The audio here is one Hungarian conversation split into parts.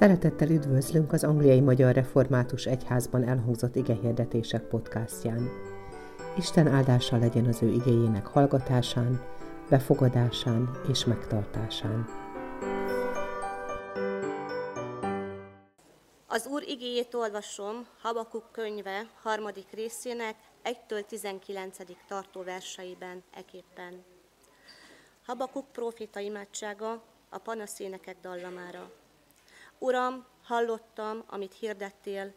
Szeretettel üdvözlünk az Angliai Magyar Református Egyházban elhangzott igehirdetések podcastján. Isten áldása legyen az ő igényének hallgatásán, befogadásán és megtartásán. Az Úr igéjét olvasom Habakuk könyve harmadik részének 1-től 19. tartó verseiben eképpen. Habakuk prófita imádsága a panaszénekek dallamára. Uram, hallottam, amit hirdettél,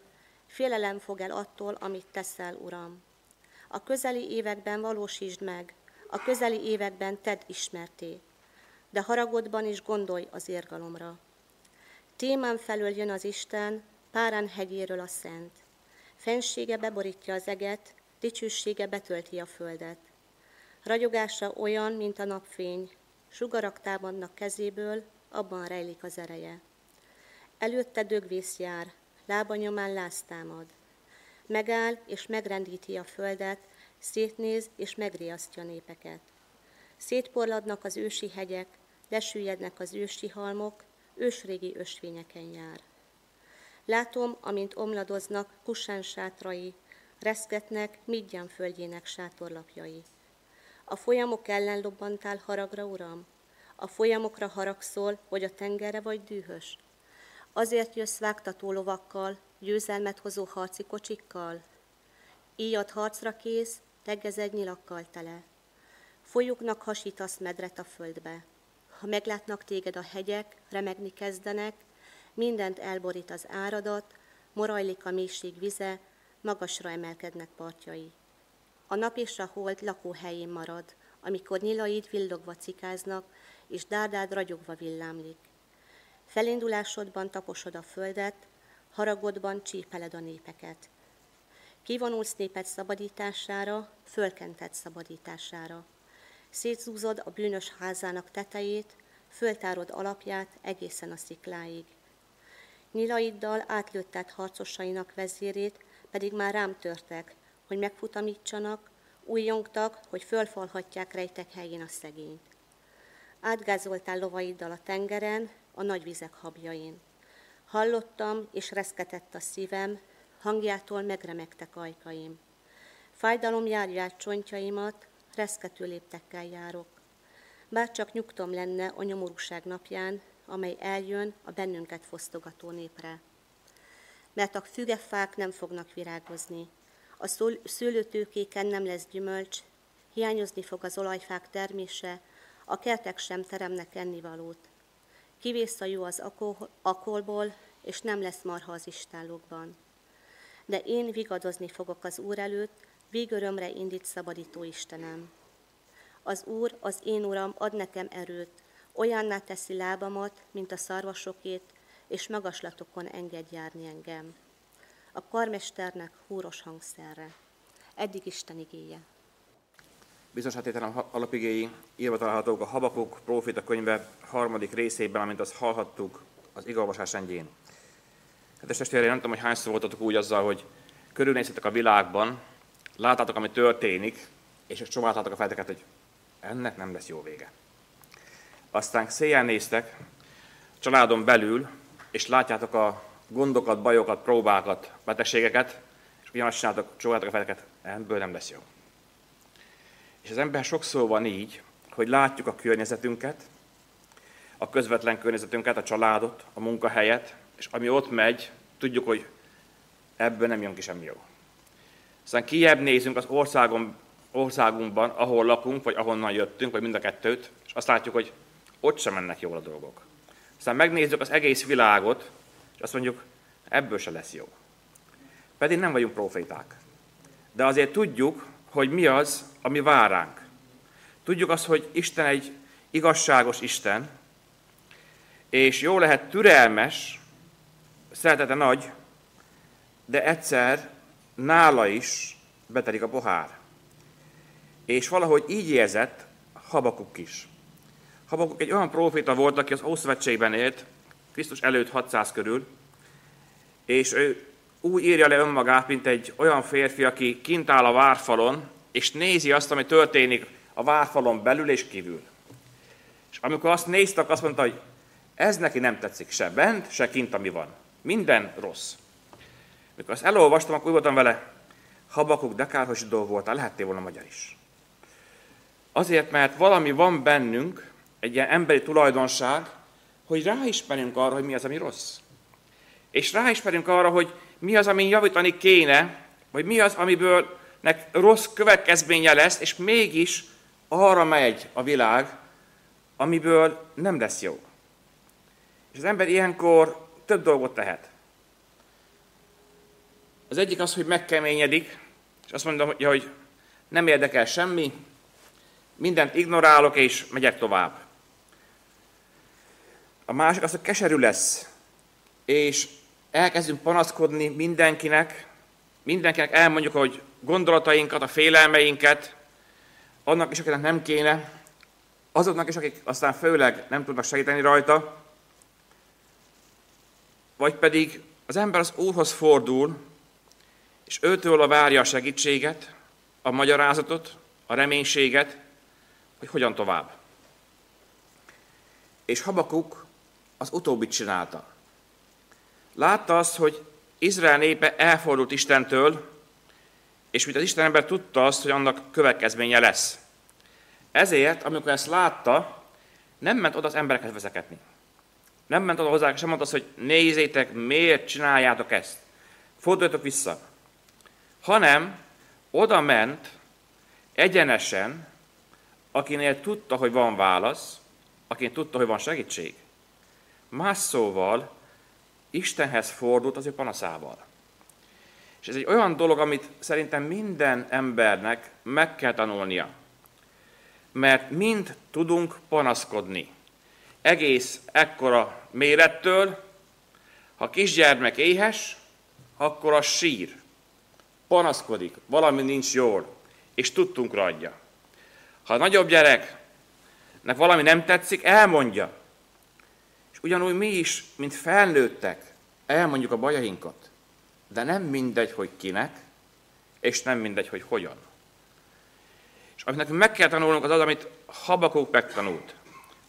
félelem fog el attól, amit teszel, Uram. A közeli években valósítsd meg, a közeli években tedd ismerté, de haragodban is gondolj az érgalomra. Témán felől jön az Isten, Párán hegyéről a Szent. Fensége beborítja az eget, dicsősége betölti a földet. Ragyogása olyan, mint a napfény, sugarak támadnak kezéből, abban rejlik az ereje. Előtte dögvész jár, lábanyomán láz. Megáll és megrendíti a földet, szétnéz és megriasztja népeket. Szétporladnak az ősi hegyek, lesüllyednek az ősi halmok, ősrégi ösvényeken jár. Látom, amint omladoznak Kusán sátrai, reszketnek Midjan földjének sátorlapjai. A folyamok ellen lobbantál haragra, Uram? A folyamokra haragszol, hogy a tengerre vagy dühös? Azért jössz vágtató lovakkal, győzelmet hozó harci kocsikkal? Íjad harcra kész, tegezed nyilakkal tele. Folyuknak hasítasz medret a földbe. Ha meglátnak téged a hegyek, remegni kezdenek, mindent elborít az áradat, morajlik a mélység vize, magasra emelkednek partjai. A nap és a hold lakóhelyén marad, amikor nyilaid villogva cikáznak, és dárdád ragyogva villámlik. Felindulásodban taposod a földet, haragodban csípeled a népeket. Kivonulsz néped szabadítására, fölkented szabadítására. Szétzúzod a bűnös házának tetejét, föltárod alapját egészen a szikláig. Nyilaiddal átlőtted harcosainak vezérét, pedig már rám törtek, hogy megfutamítsanak, újjongtak, hogy fölfalhatják rejtek helyén a szegényt. Átgázoltál lovaiddal a tengeren, a nagy vizek habjain. Hallottam, és reszketett a szívem, hangjától megremegtek ajkaim. Fájdalom járja át csontjaimat, reszkető léptekkel járok. Bár csak nyugtom lenne a nyomorúság napján, amely eljön a bennünket fosztogató népre. Mert a fügefák nem fognak virágozni, a szőlőtőkéken nem lesz gyümölcs, hiányozni fog az olajfák termése, a kertek sem teremnek ennivalót. Kivész a jó az akolból, és nem lesz marha az istállókban. De én vigadozni fogok az Úr előtt, végörömre indít szabadító Istenem. Az Úr, az én Uram ad nekem erőt, olyanná teszi lábamat, mint a szarvasokét, és magaslatokon enged járni engem. A karmesternek húros hangszerre. Eddig Isten igéje. Bizonyos átételen alapigéi írva találhatók a Habakuk prófita könyve harmadik részében, amint azt hallhattuk az igazolvasás rendjén. Hát testvérem, nem tudom, hogy hányszor voltatok úgy azzal, hogy körülnéztetek a világban, láttátok, ami történik, és csomáltátok a fejteket, hogy ennek nem lesz jó vége. Aztán széjjel néztek, családon belül, és látjátok a gondokat, bajokat, próbákat, betegségeket, és ugyanazt csináltok, csóváltok a fejteket, ebből nem lesz jó. És az ember sokszor van így, hogy látjuk a környezetünket, a közvetlen környezetünket, a családot, a munkahelyet, és ami ott megy, tudjuk, hogy ebből nem jön ki semmi jó. Aztán kiebb nézünk az országon, országunkban, ahol lakunk, vagy ahonnan jöttünk, vagy mind a kettőt, és azt látjuk, hogy ott sem mennek jól a dolgok. Aztán megnézzük az egész világot, és azt mondjuk, ebből se lesz jó. Pedig nem vagyunk proféták. De azért tudjuk, hogy mi az, ami vár ránk. Tudjuk azt, hogy Isten egy igazságos Isten, és jó lehet türelmes, szeretete nagy, de egyszer nála is betelik a pohár. És valahogy így érzett Habakuk is. Habakuk egy olyan proféta volt, aki az Ószövetségben élt, Krisztus előtt 600 körül, és ő úgy írja le önmagát, mint egy olyan férfi, aki kint áll a várfalon, és nézi azt, ami történik a várfalon belül és kívül. És amikor azt néztek, azt mondta, hogy Ez neki nem tetszik se bent, se kint, ami van. Minden rossz. Mikor azt elolvastam, akkor úgy voltam vele, Habakuk, de kár, hogy zsidó voltál, lehettél volna magyar is. Azért, mert valami van bennünk, egy ilyen emberi tulajdonság, hogy ráismerünk arra, hogy mi az, ami rossz. És ráismerünk arra, hogy mi az, ami javítani kéne, vagy mi az, amiből nek rossz következménye lesz, és mégis arra megy a világ, amiből nem lesz jó. És az ember ilyenkor több dolgot tehet. Az egyik az, hogy megkeményedik, és azt mondom, hogy nem érdekel semmi, mindent ignorálok, és megyek tovább. A másik az, hogy keserű lesz, és elkezdünk panaszkodni mindenkinek, mindenkinek elmondjuk, hogy gondolatainkat, a félelmeinket, annak is, akinek nem kéne, azoknak is, akik aztán főleg nem tudnak segíteni rajta, vagy pedig az ember az Úrhoz fordul, és őtől a várja a segítséget, a magyarázatot, a reménységet, hogy hogyan tovább. És Habakuk az utóbbit csinálta. Látta azt, hogy Izrael népe elfordult Istentől, és mint az Isten ember tudta azt, hogy annak következménye lesz. Ezért, amikor ezt látta, nem ment oda az emberekhez vezetni. Nem ment oda hozzá, sem mondta azt, hogy nézzétek, miért csináljátok ezt. Forduljatok vissza. Hanem oda ment egyenesen, akinél tudta, hogy van válasz, akinél tudta, hogy van segítség. Más szóval, Istenhez fordult az ő panaszával. És ez egy olyan dolog, amit szerintem minden embernek meg kell tanulnia. Mert mind tudunk panaszkodni. Egész ekkora mérettől, ha kisgyermek éhes, akkor a sír. Panaszkodik, valami nincs jól, és tudtunk adja. Ha a nagyobb gyereknek valami nem tetszik, elmondja. És ugyanúgy mi is, mint felnőttek, elmondjuk a bajainkat. De nem mindegy, hogy kinek, és nem mindegy, hogy hogyan. És amit nekünk meg kell tanulnunk, az az, amit Habakuk megtanult.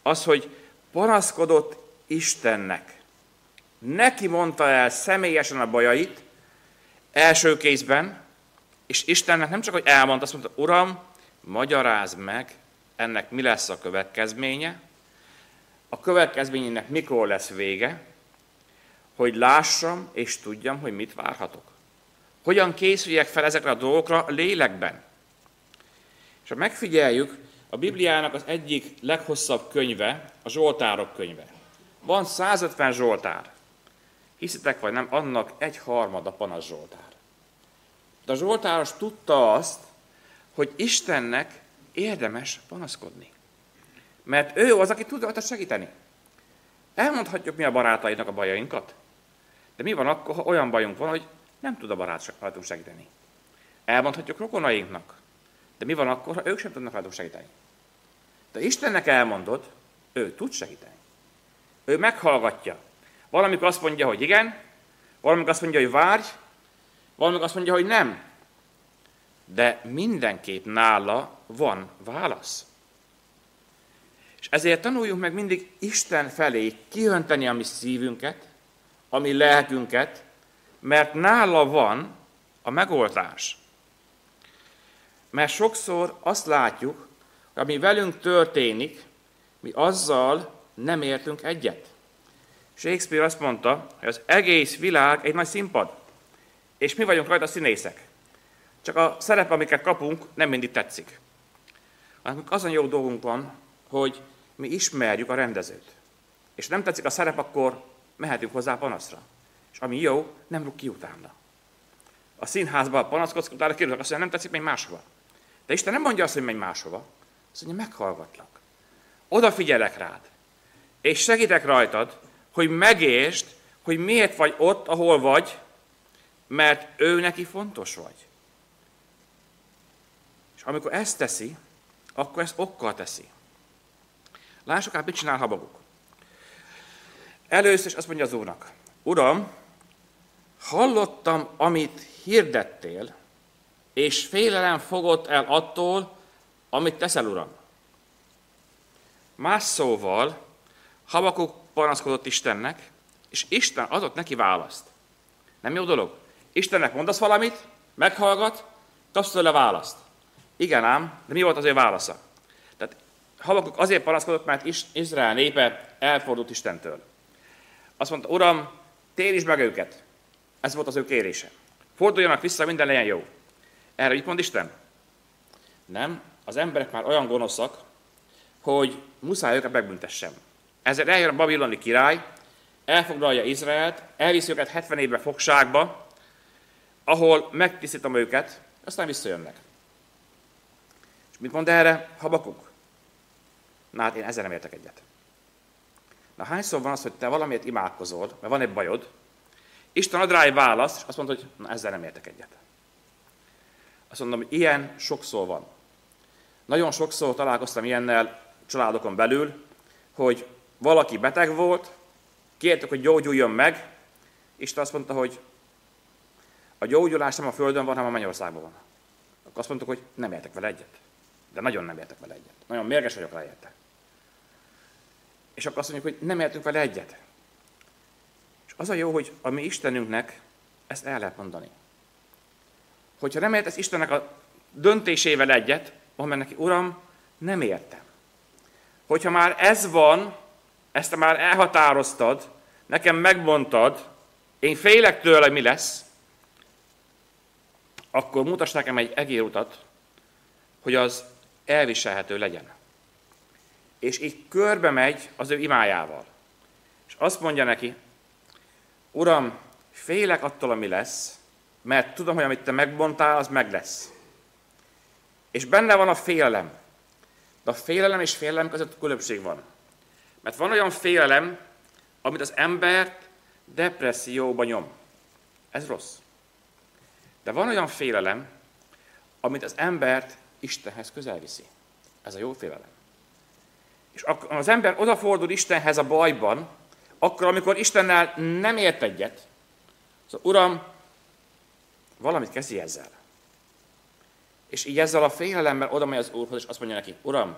Az, hogy panaszkodott Istennek. Neki mondta el személyesen a bajait, első kézben, és Istennek nem csak, hogy elmondta, azt mondta, Uram, magyarázd meg, ennek mi lesz a következménye, a következményének mikor lesz vége, hogy lássam és tudjam, hogy mit várhatok. Hogyan készüljek fel ezekre a dolgokra lélekben. És ha megfigyeljük, a Bibliának az egyik leghosszabb könyve, a Zsoltárok könyve. Van 150 Zsoltár. Hiszitek vagy nem, annak egy harmada panasz Zsoltár. De a Zsoltáros tudta azt, hogy Istennek érdemes panaszkodni. Mert ő az, aki tud rajta segíteni. Elmondhatjuk mi a barátainak a bajainkat. De mi van akkor, ha olyan bajunk van, hogy nem tud a barátunk segíteni? Elmondhatjuk rokonainknak. De mi van akkor, ha ők sem tudnak rajtunk segíteni? De Istennek elmondod, ő tud segíteni. Ő meghallgatja. Valamikor azt mondja, hogy igen, valamikor azt mondja, hogy várj, valamikor azt mondja, hogy nem. De mindenképp nála van válasz. És ezért tanuljunk meg mindig Isten felé kiönteni a mi szívünket, a mi lelkünket, mert nála van a megoldás. Mert sokszor azt látjuk, hogy ami velünk történik, mi azzal nem értünk egyet. Shakespeare azt mondta, hogy az egész világ egy nagy színpad, és mi vagyunk rajta színészek. Csak a szerep, amiket kapunk, nem mindig tetszik. Azon jó dolgunk van, hogy mi ismerjük a rendezőt. És nem tetszik a szerep, akkor mehetünk hozzá panaszra. És ami jó, nem rúg ki utána. A színházban panaszkodsz, utána kérdezek azt, hogy nem tetszik, menj máshova. De Isten nem mondja azt, hogy menj máshova. Azt mondja, meghallgatlak. Odafigyelek rád. És segítek rajtad, hogy megértsd, hogy miért vagy ott, ahol vagy, mert ő neki fontos vagy. És amikor ezt teszi, akkor ezt okkal teszi. Lássuk át, mit csinál Habaguk. Először is azt mondja az Úrnak, Uram, hallottam, amit hirdettél, és félelem fogott el attól, amit teszel, Uram. Más szóval, Habakuk panaszkodott Istennek, és Isten adott neki választ. Nem jó dolog? Istennek mondasz valamit, meghallgat, kapsz tőle választ. Igen ám, de mi volt az ő válasza? Tehát Habakuk azért panaszkodott, mert Izrael népe elfordult Istentől. Azt mondta, Uram, térítsd meg őket. Ez volt az ő kérése. Forduljanak vissza, minden legyen jó. Erre mit mond Isten? Nem, az emberek már olyan gonoszak, hogy muszáj őket megbüntessem. Ezért eljön a babiloni király, elfoglalja Izraelt, elviszi őket 70 évbe fogságba, ahol megtisztítom őket, aztán visszajönnek. És mit mond erre Habakuk? Na hát én ezzel nem értek egyet. Na hányszor van az, hogy te valamiért imádkozol, mert van egy bajod, Isten ad rá egy választ, és azt mondod, hogy na ezzel nem értek egyet. Azt mondom, hogy ilyen sokszor van. Nagyon sokszor találkoztam ilyennel családokon belül, hogy valaki beteg volt, kértük, hogy gyógyuljon meg, Isten azt mondta, hogy a gyógyulás nem a Földön van, hanem a Mennyországban van. Akkor azt mondtuk, hogy nem értek vele egyet. De nagyon nem értek vele egyet. Nagyon mérges vagyok rá érte. És akkor azt mondjuk, hogy nem értünk vele egyet. És az a jó, hogy a mi Istenünknek ezt el lehet mondani. Hogyha nem értesz Istennek a döntésével egyet, mondd neki, Uram, nem értem. Hogyha már ez van, ezt már elhatároztad, nekem megmondtad, én félek tőle, mi lesz, akkor mutass nekem egy egérutat, hogy az elviselhető legyen. És így körbe megy az ő imájával. És azt mondja neki, Uram, félek attól, ami lesz, mert tudom, hogy amit te megbontál, az meg lesz. És benne van a félelem. De a félelem és félelem között különbség van. Mert van olyan félelem, amit az embert depresszióba nyom. Ez rossz. De van olyan félelem, amit az embert Istenhez közel viszi. Ez a jó félelem. És az ember odafordul Istenhez a bajban, akkor, amikor Istennel nem ért egyet, szóval, Uram, valamit kezdi ezzel. És így ezzel a félelemmel oda megy az Úrhoz, és azt mondja neki, Uram,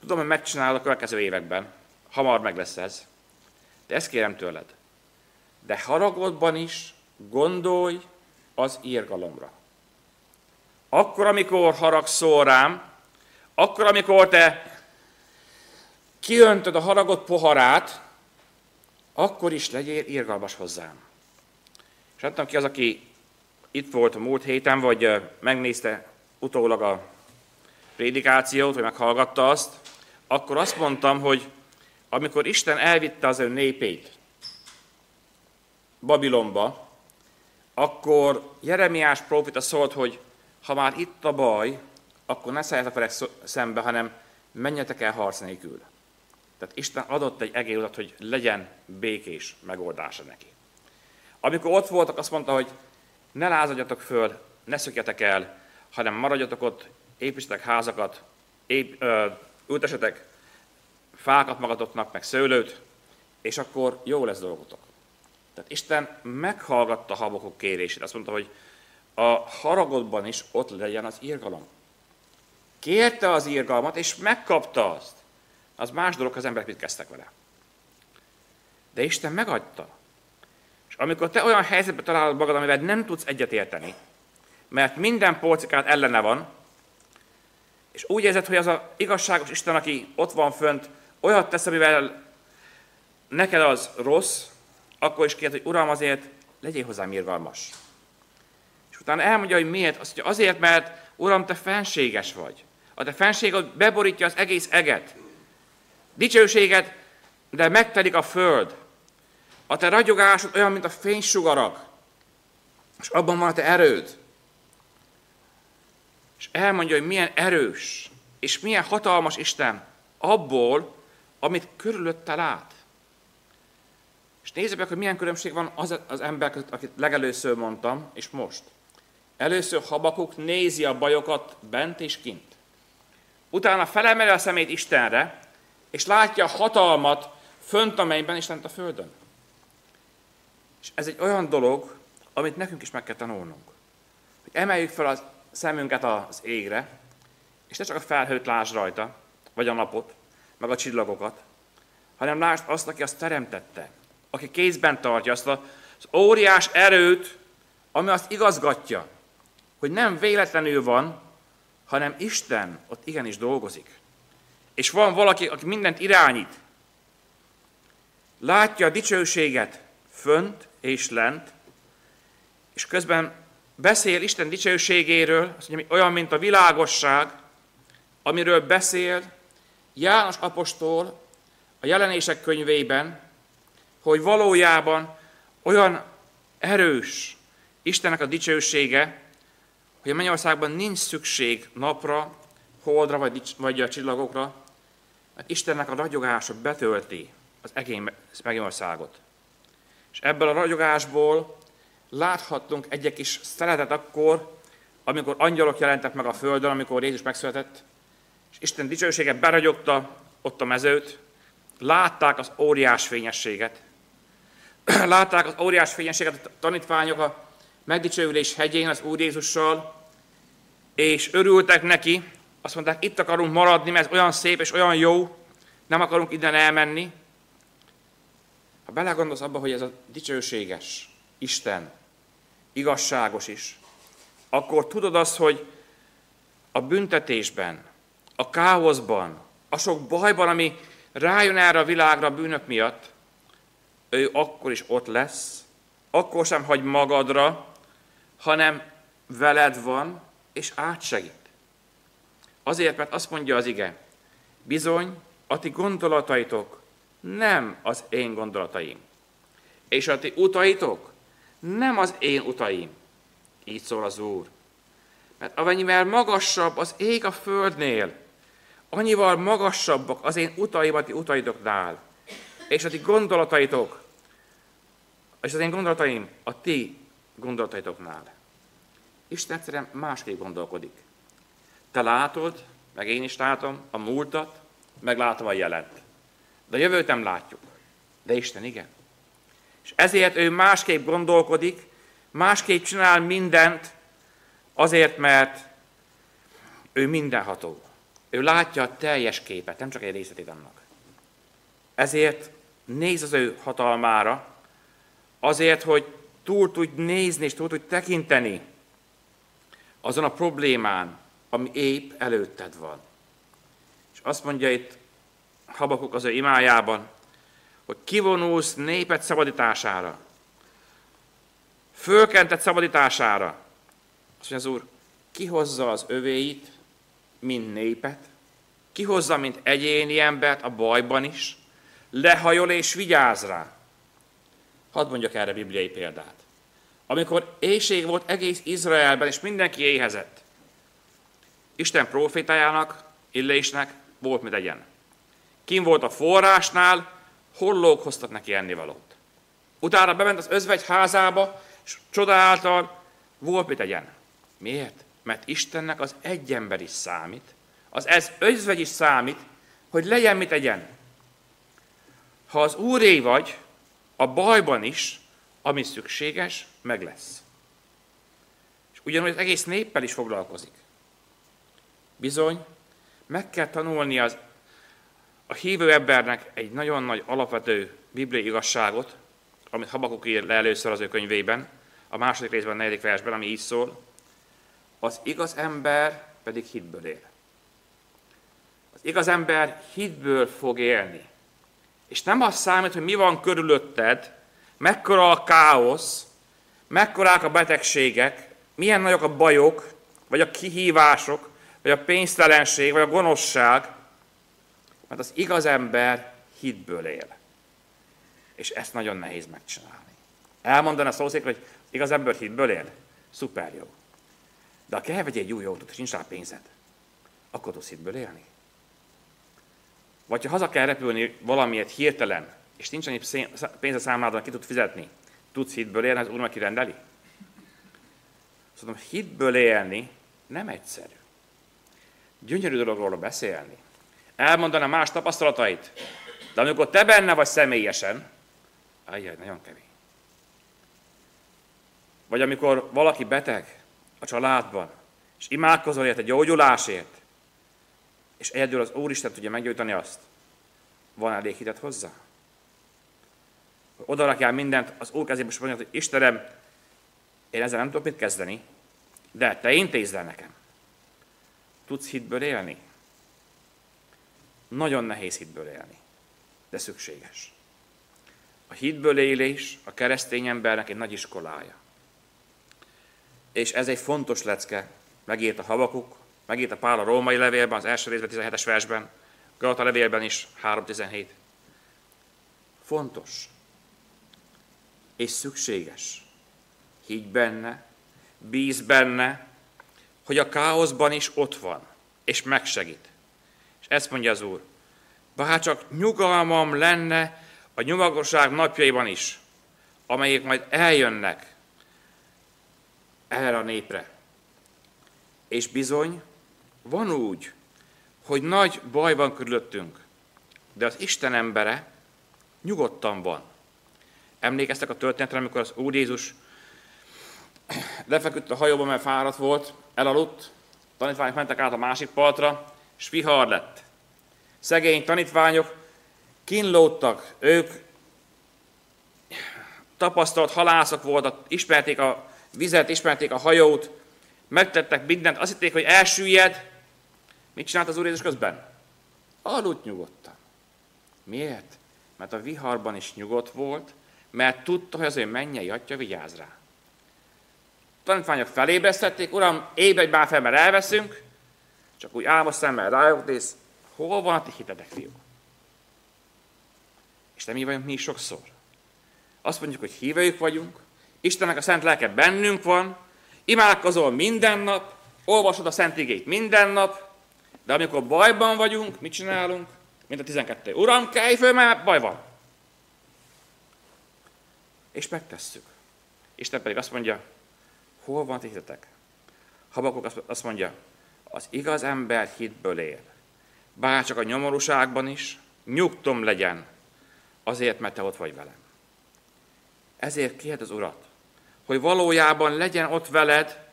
tudom, hogy megcsinálod a következő években, hamar meg lesz ez, de ezt kérem tőled. De haragodban is gondolj az írgalomra. Akkor, amikor haragszol rám, akkor, amikor te kiöntöd a haragot poharát, akkor is legyél írgalmas hozzám. És tudom ki az, aki itt volt a múlt héten, vagy megnézte utólag a prédikációt, vagy meghallgatta azt, akkor azt mondtam, hogy amikor Isten elvitte az ő népét Babilonba, akkor Jeremiás prófita szólt, hogy ha már itt a baj, akkor ne szálljatok vele szembe, hanem menjetek el harc nélkül. Tehát Isten adott egy egészet, hogy legyen békés megoldása neki. Amikor ott voltak, azt mondta, hogy ne lázadjatok föl, ne szökjetek el, hanem maradjatok ott, építsetek házakat, ép, ö, ültessetek fákat magatoknak, meg szőlőt, és akkor jó lesz dolgotok. Tehát Isten meghallgatta Habakuk kérését. Azt mondta, hogy a haragodban is ott legyen az írgalom. Kérte az írgalmat, és megkapta azt. Az más dolog, az emberek mit kezdtek vele. De Isten megadta. És amikor te olyan helyzetbe találod magad, amivel nem tudsz egyetérteni, mert minden polcikát ellene van, és úgy érzed, hogy az a igazságos Isten, aki ott van fönt, olyat tesz, amivel neked az rossz, akkor is kérdez, hogy Uram, azért legyél hozzám irgalmas. És utána elmondja, hogy miért. Azt mondja, azért, mert Uram, te fenséges vagy. A te fenséged beborítja az egész eget. Dicsőséged, de megtelik a föld. A te ragyogásod olyan, mint a fénysugarak. És abban van a te erőd. És elmondja, hogy milyen erős, és milyen hatalmas Isten abból, amit körülötte lát. És nézzük meg, hogy milyen különbség van az, az ember között, akit legelőször mondtam, és most. Először Habakuk nézi a bajokat bent és kint. Utána felemeli a szemét Istenre, és látja a hatalmat fönt a mennyben és lent a földön. És ez egy olyan dolog, amit nekünk is meg kell tanulnunk. Hogy emeljük fel a szemünket az égre, és ne csak a felhőt lásd rajta, vagy a napot, meg a csillagokat, hanem lásd azt, aki azt teremtette, aki kézben tartja azt az óriás erőt, ami azt igazgatja, hogy nem véletlenül van, hanem Isten ott igenis dolgozik. És van valaki, aki mindent irányít. Látja a dicsőséget fönt és lent, és közben beszél Isten dicsőségéről, azt mondja, olyan, mint a világosság, amiről beszél János apostol a jelenések könyvében, hogy valójában olyan erős Istennek a dicsősége, hogy a mennyországban nincs szükség napra, holdra vagy, vagy a csillagokra, mert Istennek a ragyogása betölti az egész mennyországot. És ebből a ragyogásból láthattunk egy kis szeretet akkor, amikor angyalok jelentek meg a földön, amikor Jézus megszületett, és Isten dicsősége beragyogta ott a mezőt, látták az óriás fényességet. látták az óriás fényességet a tanítványok a megdicsőülés hegyén az Úr Jézussal, és örültek neki, azt mondták, itt akarunk maradni, mert ez olyan szép és olyan jó, nem akarunk innen elmenni. Ha belegondolsz abba, hogy ez a dicsőséges Isten, igazságos is, akkor tudod azt, hogy a büntetésben, a káoszban, a sok bajban, ami rájön erre a világra a bűnök miatt, ő akkor is ott lesz, akkor sem hagy magadra, hanem veled van, és átsegít. Azért, mert azt mondja az ige, bizony, a ti gondolataitok nem az én gondolataim, és a ti utaitok nem az én utaim. Így szól az Úr. Mert amennyivel magasabb az ég a földnél, annyival magasabbak az én utaim a ti utaitoknál, és a ti gondolataitok, és az én gondolataim a ti gondolataitoknál. Isten egyszerűen másképp gondolkodik. Te látod, meg én is látom a múltat, meg látom a jelent. De a jövőt nem látjuk. De Isten igen. És ezért ő másképp gondolkodik, másképp csinál mindent, azért, mert ő mindenható. Ő látja a teljes képet, nem csak egy részletét annak. Ezért néz az ő hatalmára, azért, hogy túl tud nézni és túl tud tekinteni azon a problémán, ami épp előtted van. És azt mondja itt Habakuk az ő imájában, hogy kivonulsz népet szabadítására, fölkentett szabadítására. Azt mondja az Úr, kihozza az övéit, mint népet, kihozza, mint egyéni embert a bajban is, lehajol és vigyáz rá. Hadd mondjak erre bibliai példát. Amikor éjség volt egész Izraelben, és mindenki éhezett, Isten profétájának, Illésnek volt mit egyen. Kim volt a forrásnál, hollók hoztak neki ennivalót. Utána bement az özvegy házába, és csodáltal volt mit egyen. Miért? Mert Istennek az egy ember is számít, az ez özvegy is számít, hogy legyen mit egyen. Ha az úré vagy, a bajban is, ami szükséges, meg lesz. És ugyanúgy az egész néppel is foglalkozik. Bizony, meg kell tanulni az, a hívő embernek egy nagyon nagy alapvető bibliai igazságot, amit Habakuk ír le először az ő könyvében, a második részben, a negyedik versben, ami így szól, az igaz ember pedig hitből él. Az igaz ember hitből fog élni. És nem az számít, hogy mi van körülötted, mekkora a káosz, mekkorák a betegségek, milyen nagyok a bajok, vagy a kihívások, vagy a pénztelenség, vagy a gonoszság, mert az igaz ember hitből él. És ezt nagyon nehéz megcsinálni. Elmondani a szószékre, hogy igaz ember hitből él? Szuper jó. De ha kell egy új autót, és nincs rá pénzed, akkor tudsz hitből élni. Vagy ha haza kell repülni valamiért hirtelen, és nincs annyi pénz a számládon, ki tud fizetni, tudsz hitből élni, az Úr meg kirendeli? Szóval hitből élni nem egyszerű. Gyönyörű dologról beszélni. Elmondani más tapasztalatait. De amikor te benne vagy személyesen, ajjaj, nagyon kevés. Vagy amikor valaki beteg a családban, és imádkozol érte gyógyulásért, és egyedül az Úristen tudja meggyógyítani azt, Van elég hitet hozzá? Oda rakjál mindent az Úr kezébe, és mondja, hogy Istenem, én ezzel nem tudok mit kezdeni, de te intézd el nekem. Tudsz hitből élni? Nagyon nehéz hitből élni, de szükséges. A hitből élés a keresztény embernek egy nagy iskolája. És ez egy fontos lecke, megírt a Habakuk, megírt a Pál a római levélben, az első részben, 17-es versben, Galata levélben is, 3.17. Fontos és szükséges. Higgy benne, bíz benne, hogy a káoszban is ott van, és megsegít. És ezt mondja az Úr, bár csak nyugalmam lenne a nyugalmasság napjaiban is, amelyek majd eljönnek erre a népre. És bizony, van úgy, hogy nagy baj van körülöttünk, de az Isten embere nyugodtan van. Emlékeztek a történetre, amikor az Úr Jézus lefeküdt a hajóba, mert fáradt volt, elaludt, tanítványok mentek át a másik partra, és vihar lett. Szegény tanítványok kínlódtak, ők tapasztalt halászok voltak, ismerték a vizet, ismerték a hajót, megtettek mindent, azt hitték, hogy elsüllyed. Mit csinált az Úr Jézus közben? Aludt nyugodtan. Miért? Mert a viharban is nyugodt volt, mert tudta, hogy az ő mennyei atya vigyáz rá. Tanítványok felébresztették, uram, ébredj már fel, mert elveszünk, csak úgy álmos szemmel rájuk néz, hol van a ti hitetek, fiúk? És nem így vagyunk mi sokszor. Azt mondjuk, hogy hívőjük vagyunk, Istennek a szent lelke bennünk van, imádkozol minden nap, olvasod a szent igét minden nap, de amikor bajban vagyunk, mit csinálunk? Mint a 12. Uram, kelj föl, mert baj van. És megtesszük. Isten pedig azt mondja, hol van ti hitetek? Habakuk azt mondja, az igaz ember hitből él. Bár csak a nyomorúságban is, nyugtom legyen, azért, mert te ott vagy velem. Ezért kérd az Urat, hogy valójában legyen ott veled,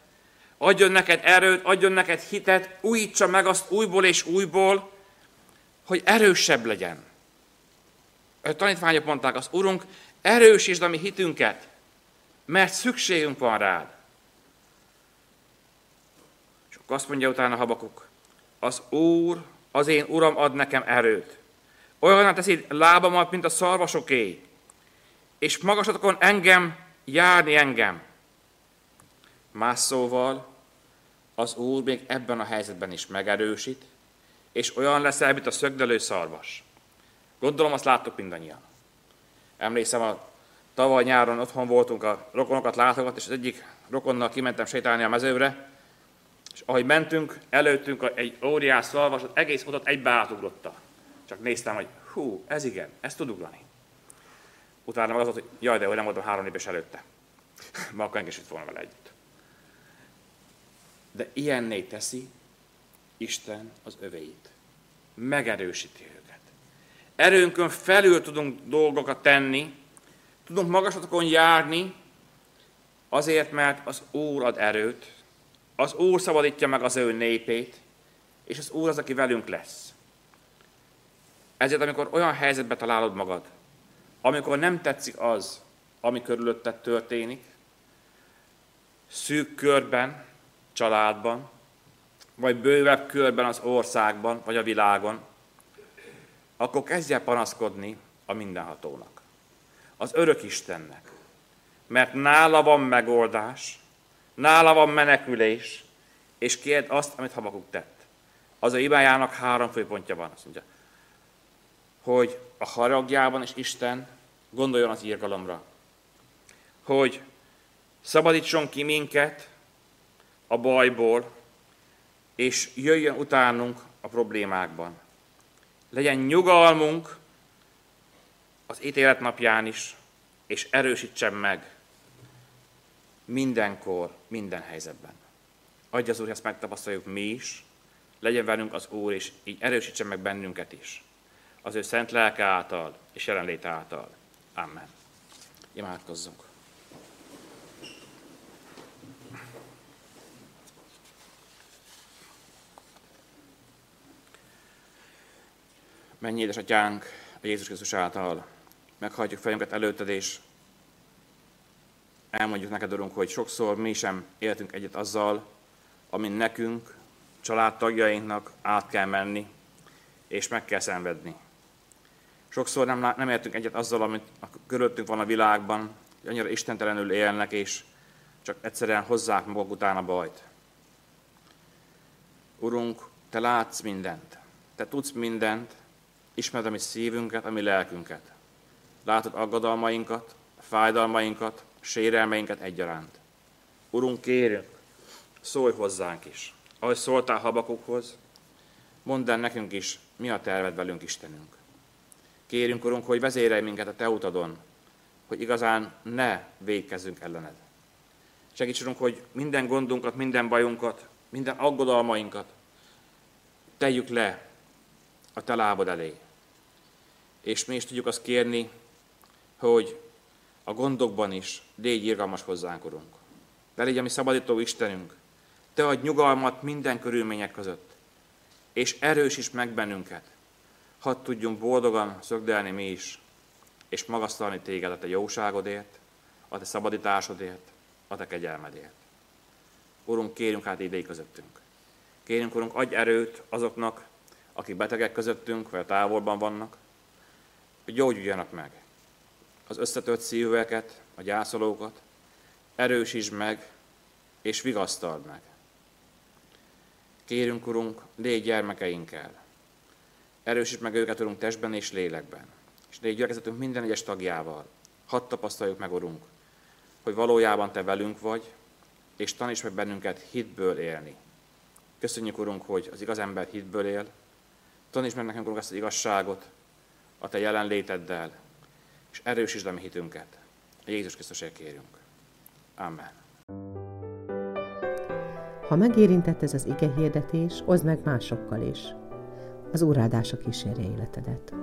adjon neked erőt, adjon neked hitet, újítsa meg azt újból és újból, hogy erősebb legyen. A tanítványok mondták, az Urunk, erősítsd a mi hitünket, mert szükségünk van rád. Azt mondja utána Habakuk, az Úr, az én Uram ad nekem erőt. Olyan teszi lábamat, mint a szarvasoké, és magasatokon engem járni engem. Más szóval, az Úr még ebben a helyzetben is megerősít, és olyan leszel, mint a szögdelő szarvas. Gondolom, azt láttok mindannyian. Emlékszem, a tavaly nyáron otthon voltunk a rokonokat látogat, és az egyik rokonnal kimentem sétálni a mezőre, és ahogy mentünk, előttünk egy óriás szalvas, az egész utat egybe átugrotta. Csak néztem, hogy hú, ez igen, ez tud ugrani. Utána meg az volt, hogy jaj, de hogy nem voltam három éves előtte. Ma akkor engesült volna vele együtt. De ilyenné teszi Isten az öveit. Megerősíti őket. Erőnkön felül tudunk dolgokat tenni, tudunk magasatokon járni, azért, mert az Úr ad erőt, az Úr szabadítja meg az ő népét, és az Úr az, aki velünk lesz. Ezért, amikor olyan helyzetbe találod magad, amikor nem tetszik az, ami körülötted történik, szűk körben, családban, vagy bővebb körben az országban, vagy a világon, akkor kezdj el panaszkodni a mindenhatónak, az örök Istennek. Mert nála van megoldás, nála van menekülés, és kérd azt, amit Habakuk tett. Az a imájának három főpontja van. Azt mondja, hogy a haragjában is Isten gondoljon az írgalomra. Hogy szabadítson ki minket a bajból, és jöjjön utánunk a problémákban. Legyen nyugalmunk az ítélet napján is, és erősítsen meg mindenkor, minden helyzetben. Adja az Úr, ezt megtapasztaljuk mi is, legyen velünk az Úr, és így erősítsen meg bennünket is. Az ő szent lelke által és jelenléte által. Amen. Imádkozzunk. Mennyi édesatyánk, Jézus Krisztus által meghajtjuk fejünket előtted, és elmondjuk neked, Urunk, hogy sokszor mi sem éltünk egyet azzal, amin nekünk, családtagjainknak át kell menni, és meg kell szenvedni. Sokszor nem, nem értünk egyet azzal, amit körülöttünk van a világban, hogy annyira istentelenül élnek, és csak egyszerűen hozzák maguk után a bajt. Urunk, Te látsz mindent. Te tudsz mindent, ismered a mi szívünket, a mi lelkünket. Látod aggodalmainkat, fájdalmainkat, sérelmeinket egyaránt. Urunk, kérünk, szólj hozzánk is. Ahogy szóltál Habakukhoz, mondd el nekünk is, mi a terved velünk, Istenünk. Kérünk, Urunk, hogy vezérelj minket a Te utadon, hogy igazán ne végkezzünk ellened. Segíts, Urunk, hogy minden gondunkat, minden bajunkat, minden aggodalmainkat tegyük le a Te lábad elé. És mi is tudjuk azt kérni, hogy a gondokban is légy irgalmas hozzánk, Urunk. De légy a mi szabadító Istenünk. Te adj nyugalmat minden körülmények között, és erősíts meg bennünket, hadd tudjunk boldogan szögdelni mi is, és magasztalni téged a te jóságodért, a te szabadításodért, a te kegyelmedért. Urunk, kérünk hát idei közöttünk. Kérünk, Urunk, adj erőt azoknak, akik betegek közöttünk, vagy távolban vannak, hogy gyógyuljanak meg. Az összetört szívűeket, a gyászolókat, erősítsd meg, és vigasztald meg. Kérünk, Urunk, légy gyermekeinkkel. Erősítsd meg őket, Urunk, testben és lélekben. És légy gyülekezetünk minden egyes tagjával. Hadd tapasztaljuk meg, Urunk, hogy valójában Te velünk vagy, és taníts meg bennünket hitből élni. Köszönjük, Urunk, hogy az igaz ember hitből él. Taníts meg nekünk, Urunk, ezt az igazságot a Te jelenléteddel, és erősítsd a mi hitünket. Jézus Krisztusért kérünk. Amen. Ha megérintett ez az ige hirdetés, oszd meg másokkal is. Az Úr áldása kísérje életedet.